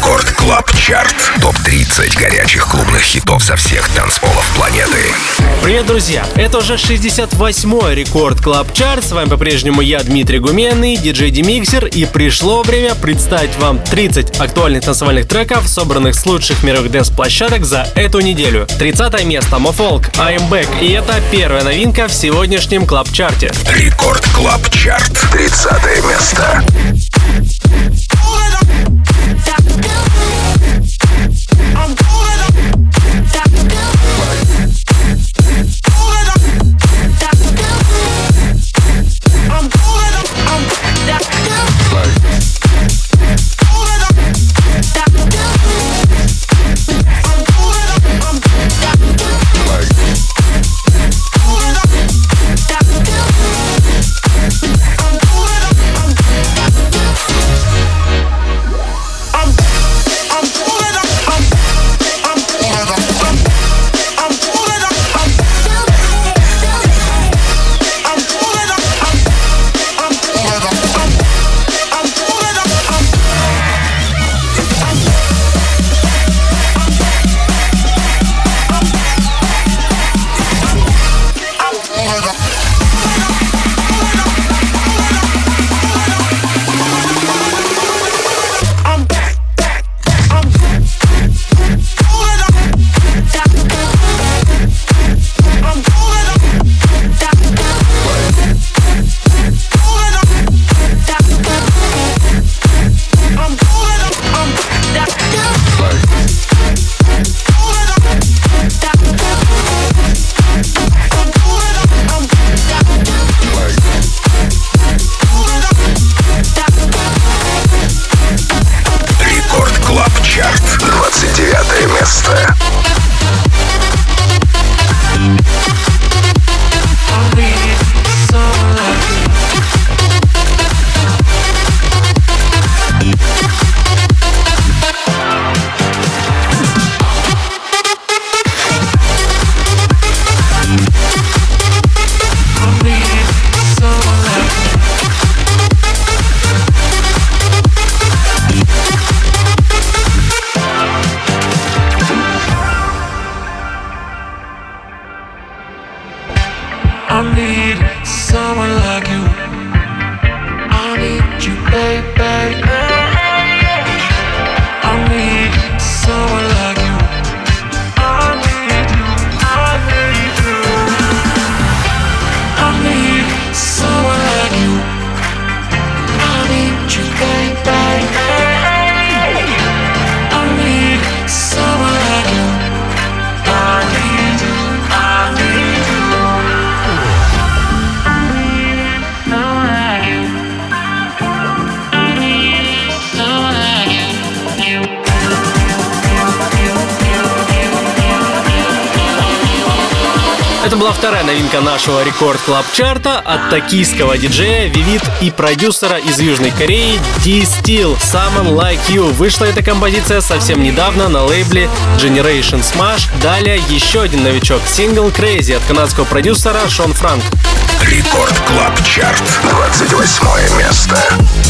Record Club Chart. Топ-30 горячих клубных хитов со всех танцполов планеты. Привет, друзья! Это уже 68-й Record Club Chart. С вами по-прежнему я, Дмитрий Гуменный, диджей Demixer. И пришло время представить вам 30 актуальных танцевальных треков, собранных с лучших мировых дэнс-площадок за эту неделю. 30 место Mo Falk, I'm Back. И это первая новинка в сегодняшнем Club Chart е. Record Club Chart. 30 место. Новинка нашего Record Club Chart а от токийского диджея, вивит и продюсера из Южной Кореи D Steel Someone Like You. Вышла эта композиция совсем недавно на лейбле Generation Smash. Далее еще один новичок, сингл Crazy от канадского продюсера Shaun Frank. Record Club Chart, 28 место.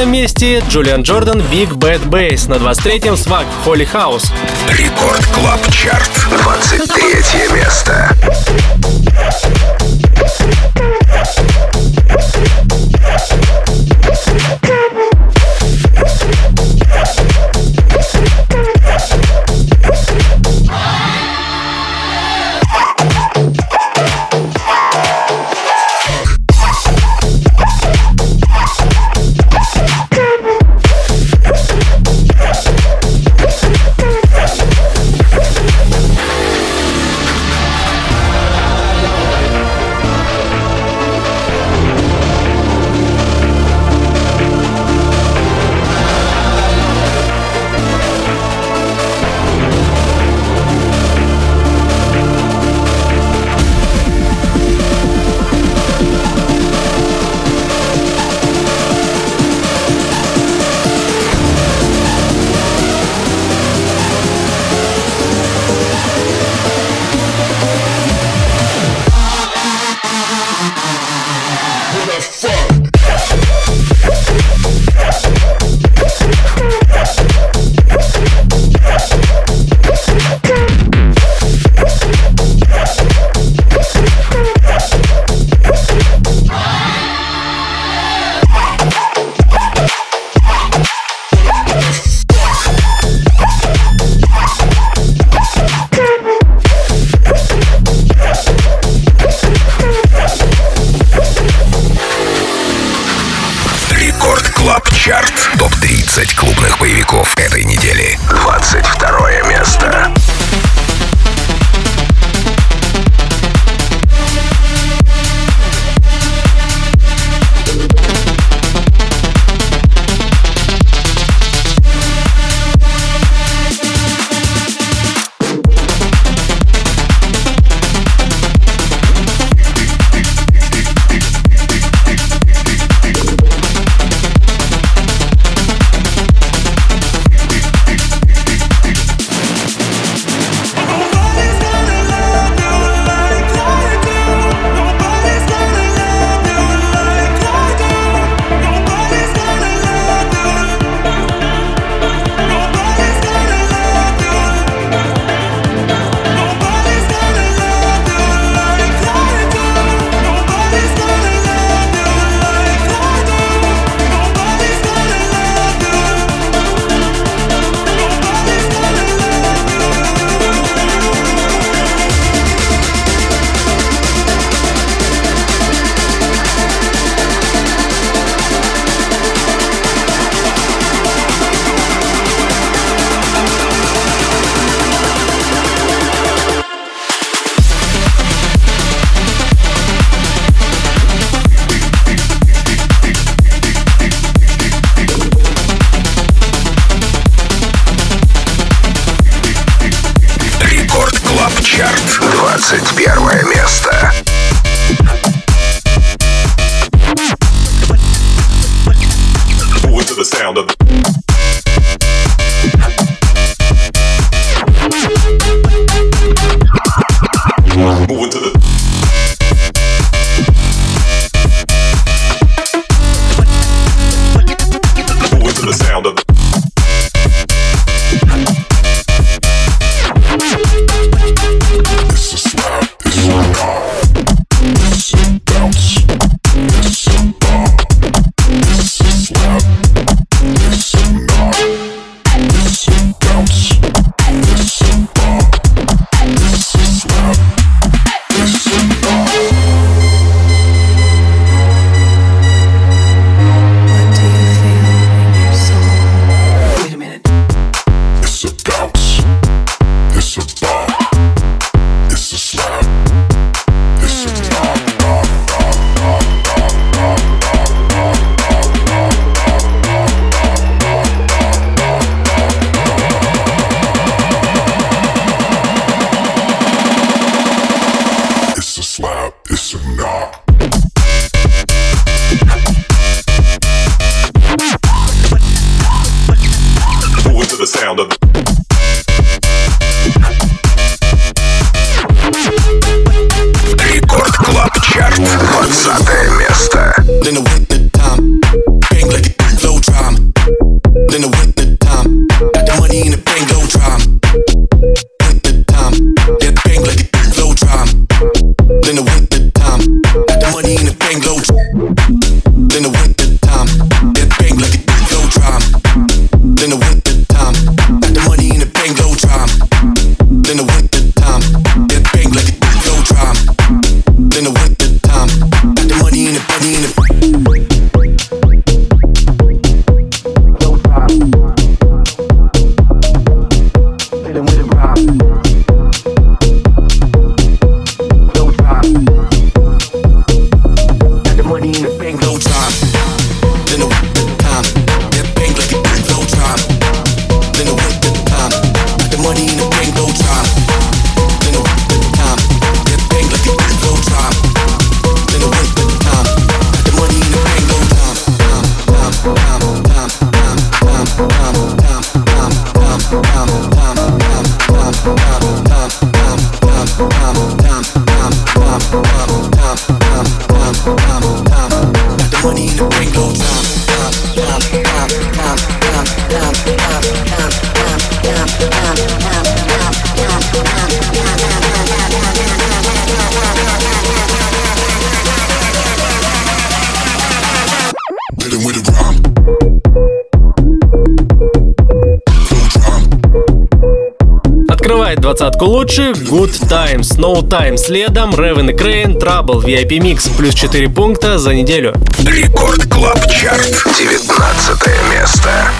24 месте Julian Jordan Big Bad Bass. На 23-м SWACQ Holy House. Record Club Chart. 23 место. Thank. Лучших Good Times, No Time следом, Raven и Kreyn, Trouble, VIP Mix плюс 4 пункта за неделю. Record Club Chart, 19 место.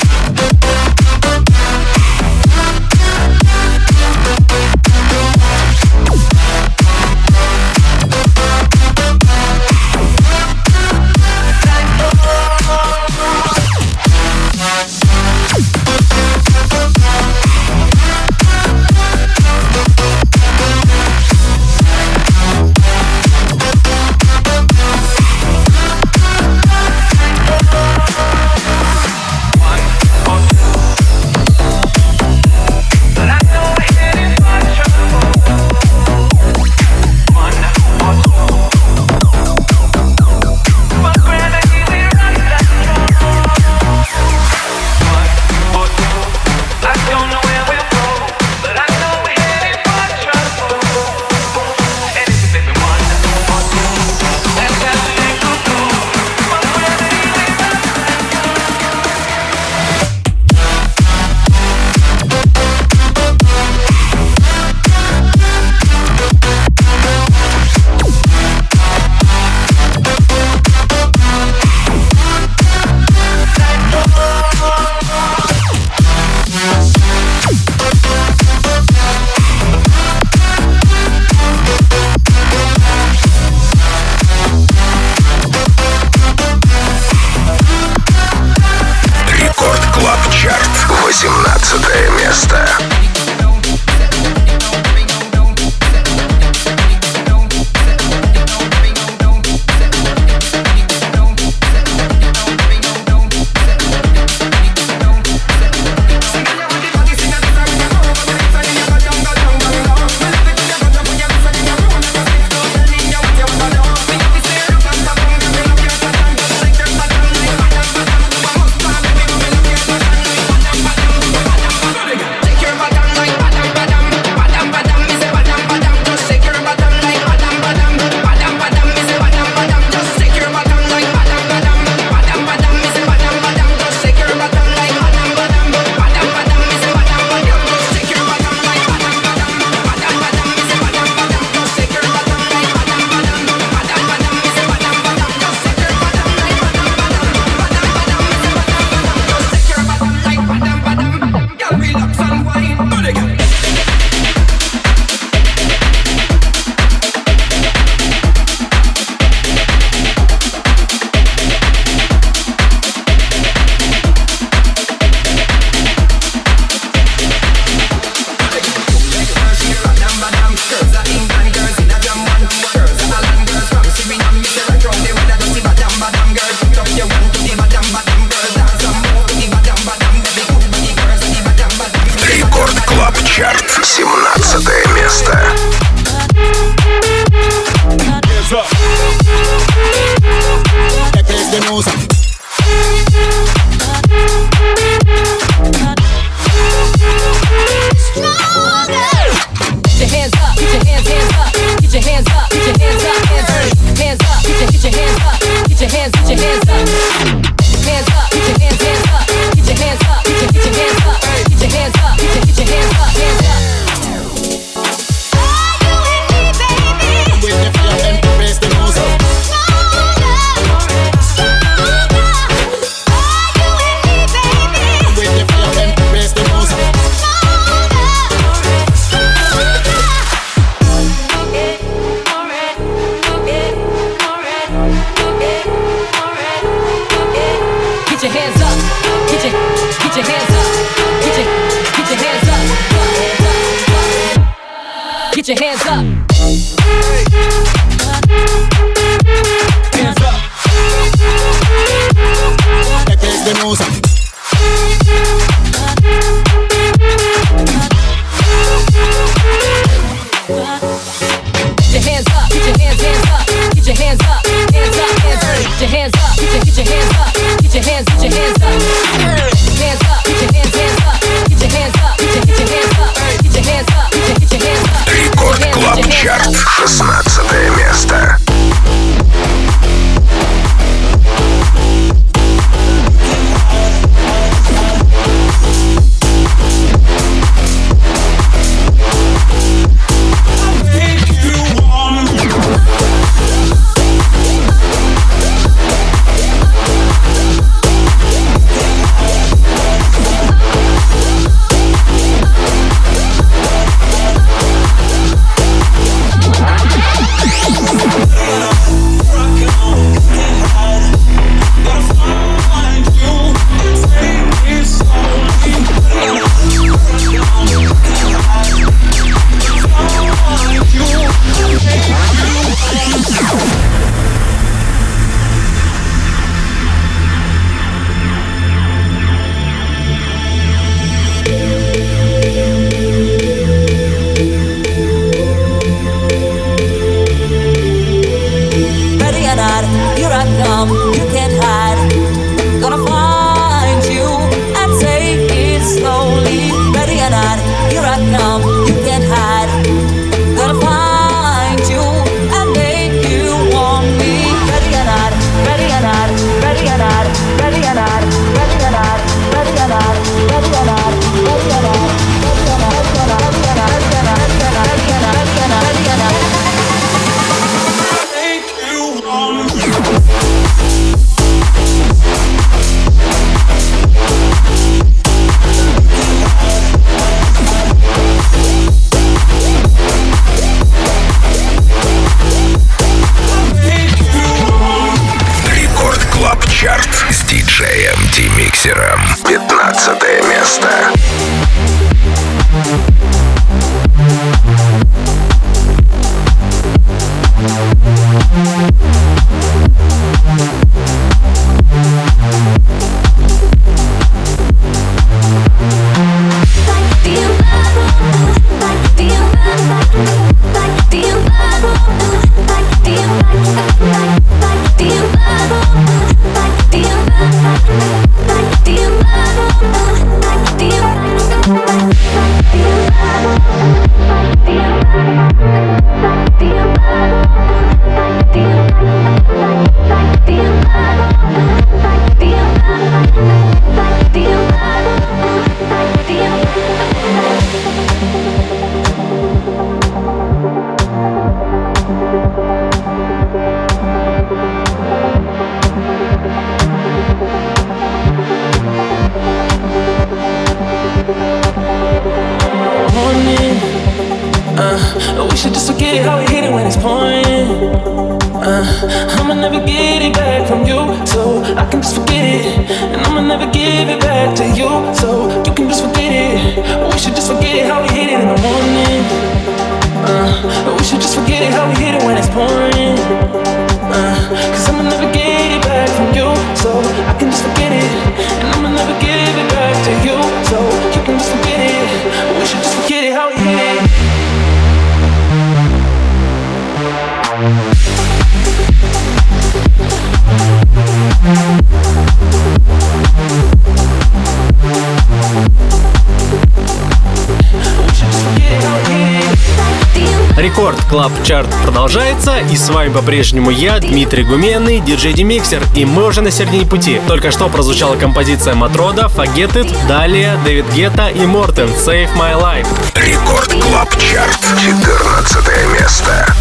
Club Chart продолжается, и с вами по-прежнему я, Дмитрий Гуменный, диджей Demixer, и мы уже на середине пути. Только что прозвучала композиция Matroda, It, далее David Guetta и Morten, Save My Life. Record Club Chart, 14 место.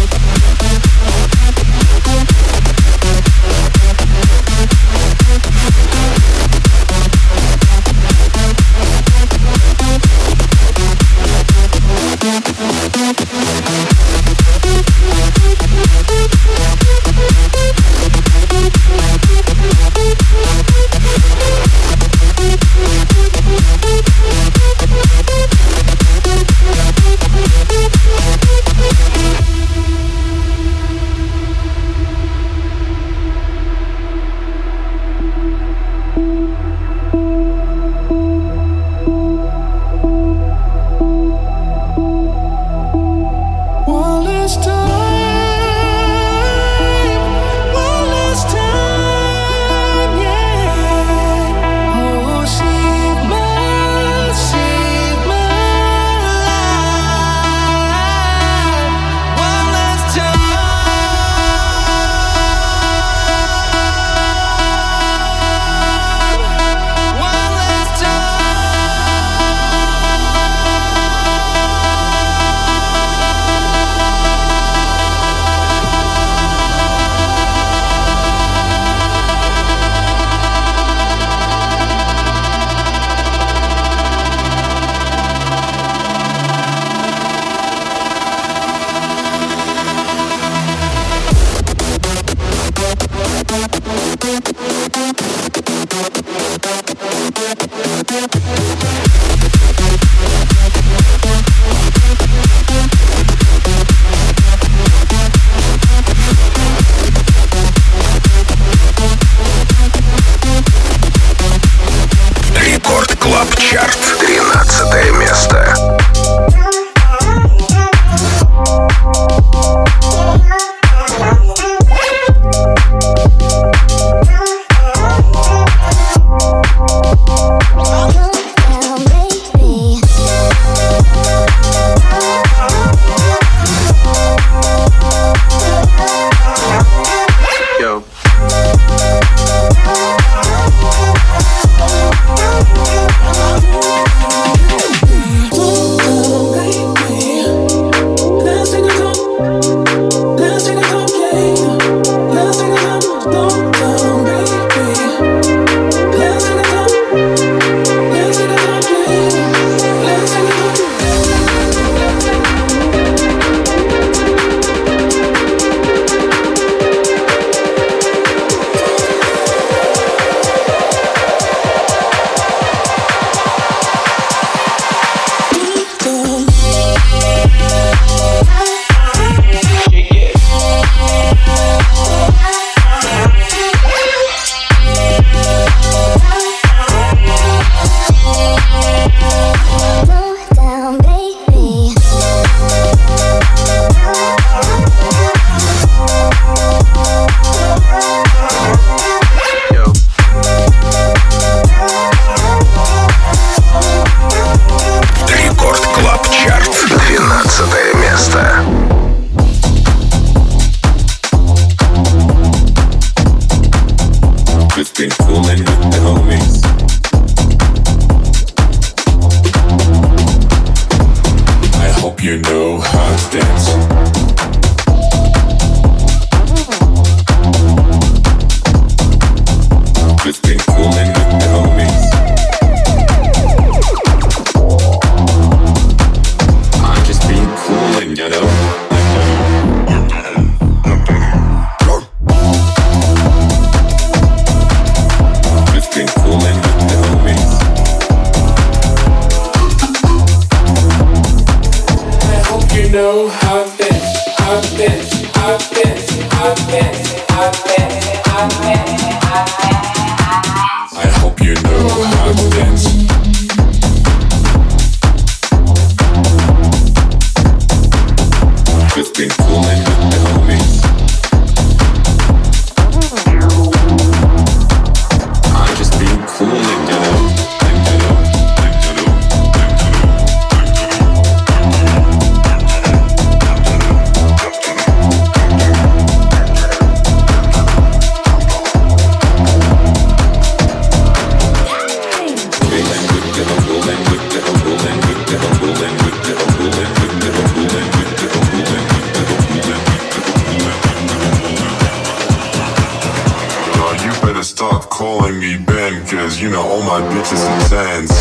calling me Ben, cause you know all my bitches intense.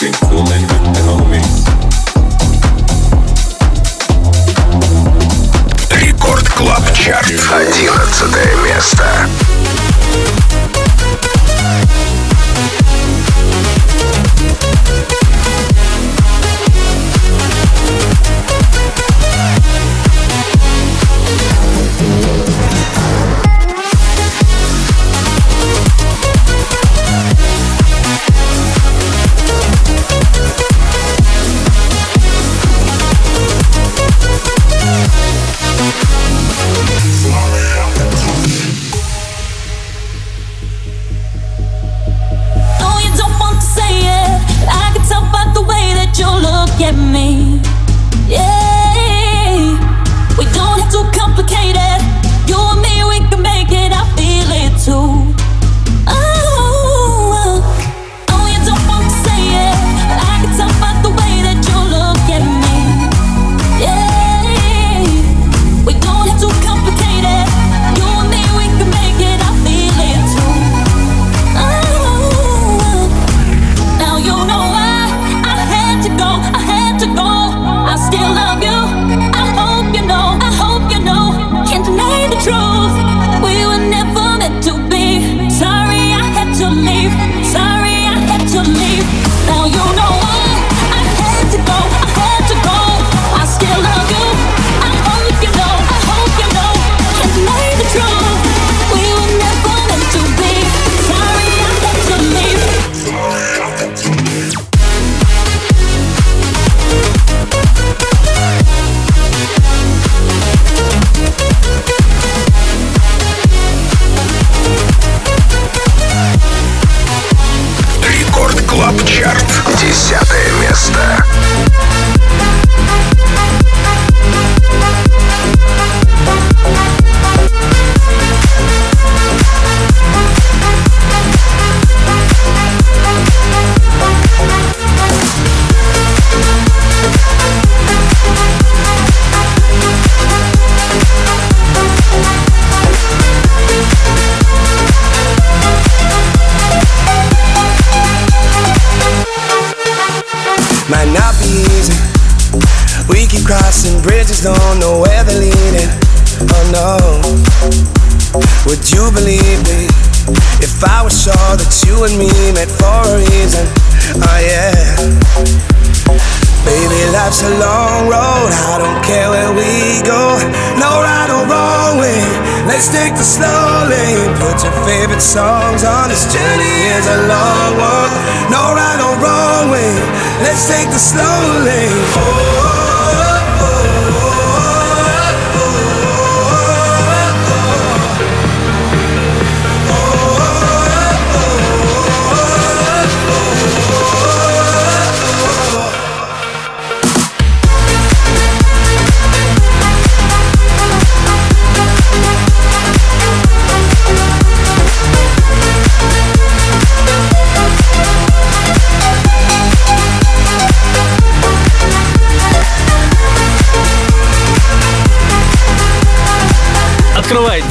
been cooling with the homies. Рекорд Клаб Чарт. Одиннадцатое место.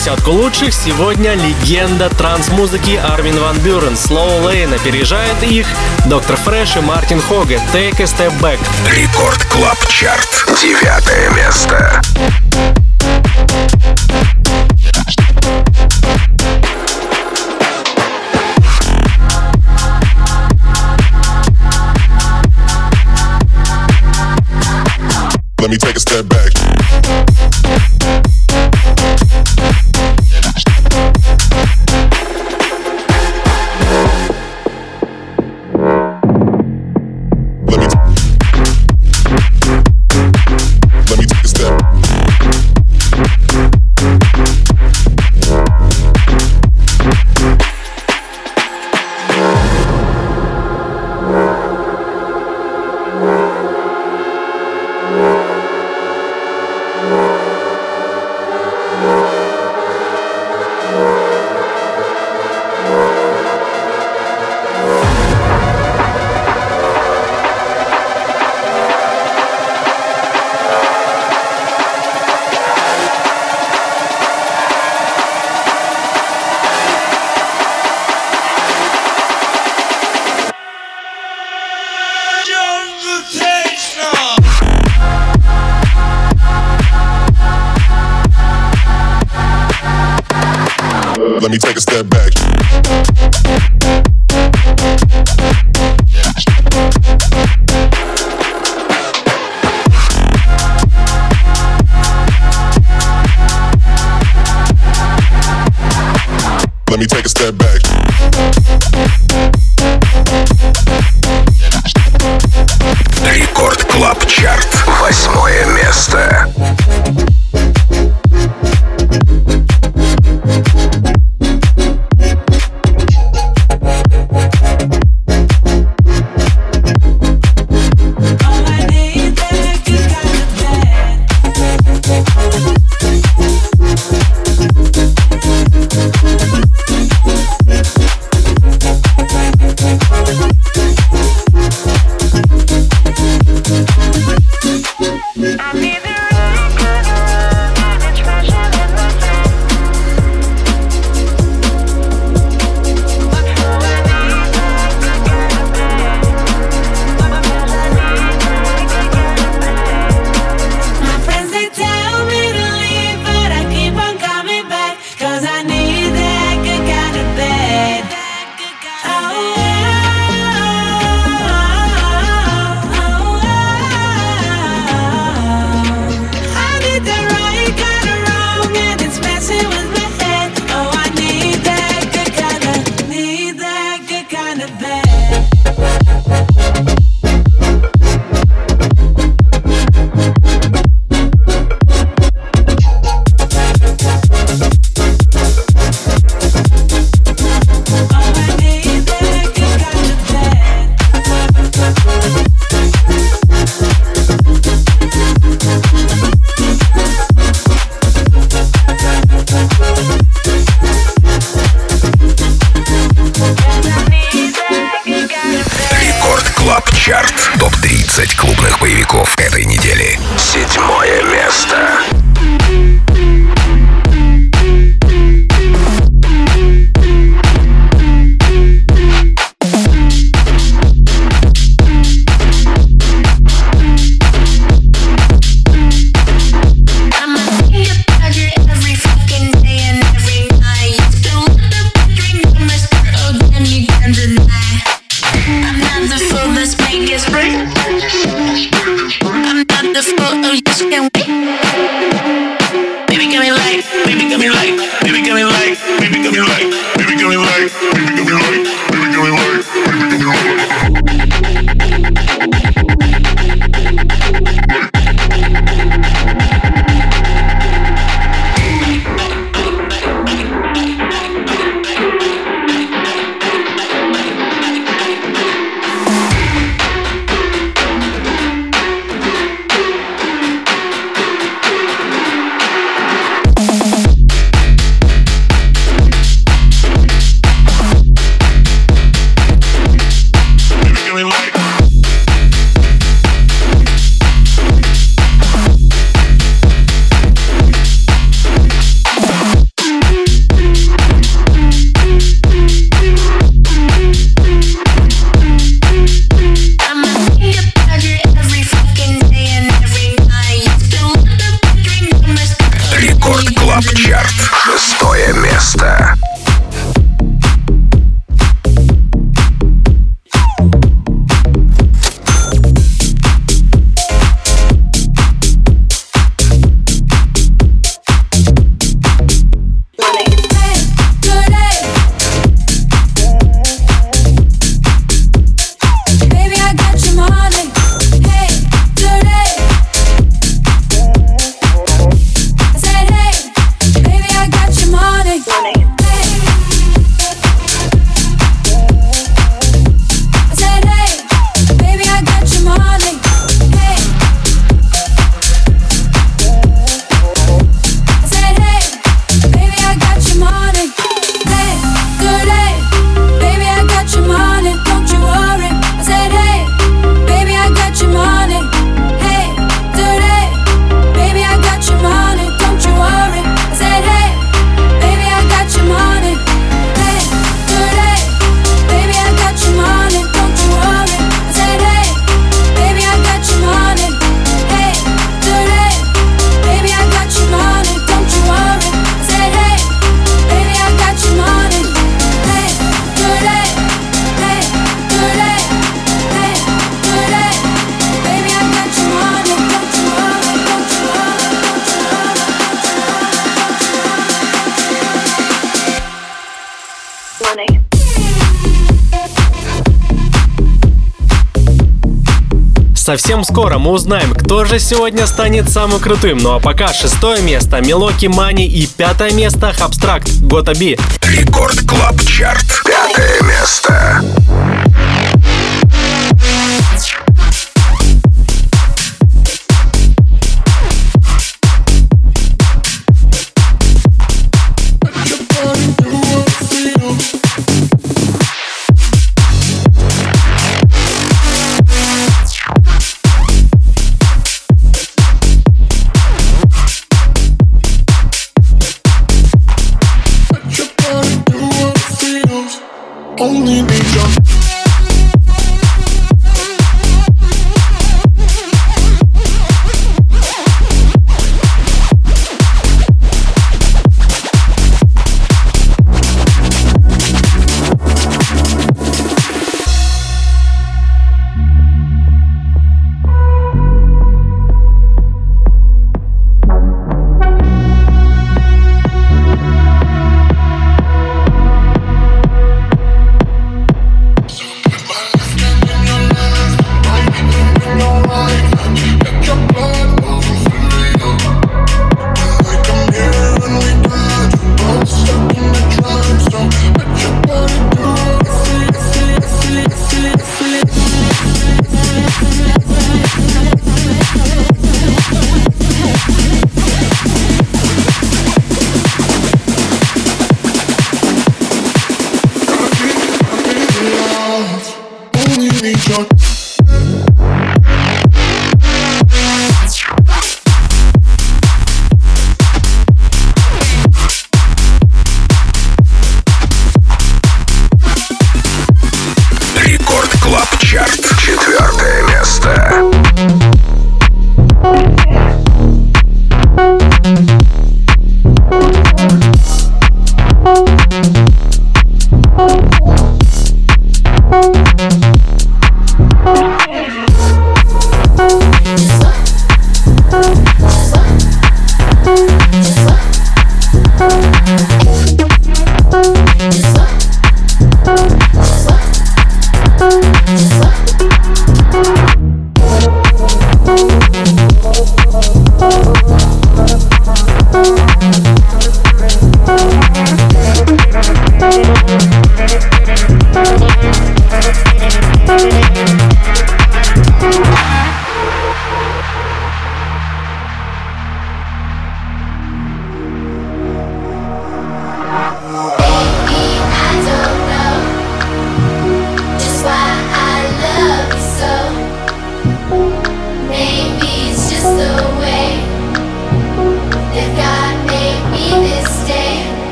десятку лучших сегодня легенда транс-музыки Armin van Buuren. Slow Lane опережает их Dr. Fresch и Martin Horger. Take a Step Back. Record Club Chart. Девятое место. Let me take a step Совсем скоро мы узнаем, кто же сегодня станет самым крутым. Ну а пока шестое место Мелоки Money и пятое место Abstract Gotta Be. Record Club Chart. Пятое место.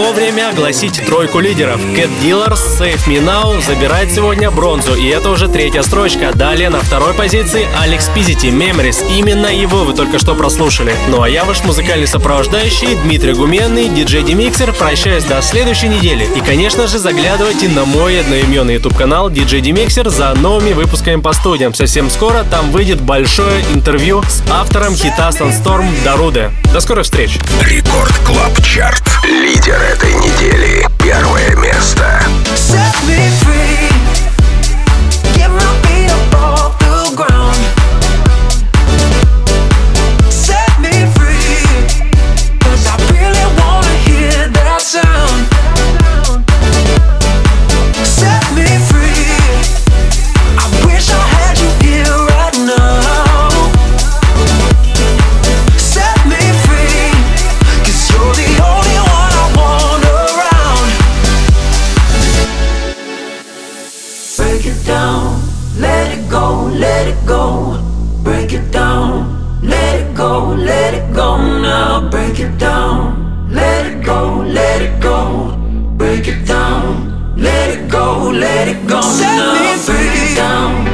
Пришло время огласить тройку лидеров. Cat Dealers, Save Me Now забирает сегодня бронзу, и это уже третья строчка. Далее на второй позиции Alex Pizzuti, Memories. Именно его вы только что прослушали. Ну а я ваш музыкальный сопровождающий Дмитрий Гуменный, диджей Demixer. Прощаюсь до следующей недели. И, конечно же, заглядывайте на мой одноименный YouTube канал DJ Demixer за новыми выпусками по студиям. Совсем скоро там выйдет большое интервью с автором хита Sandstorm Darude. До скорых встреч! Record Club Chart. Лидер этой недели. Первое место. Set me free. down, let it go, let it go. Break it down, let it go, let it go now. Break it down, let it go, let it go. Break it down, let it go, let it go now. Break it down.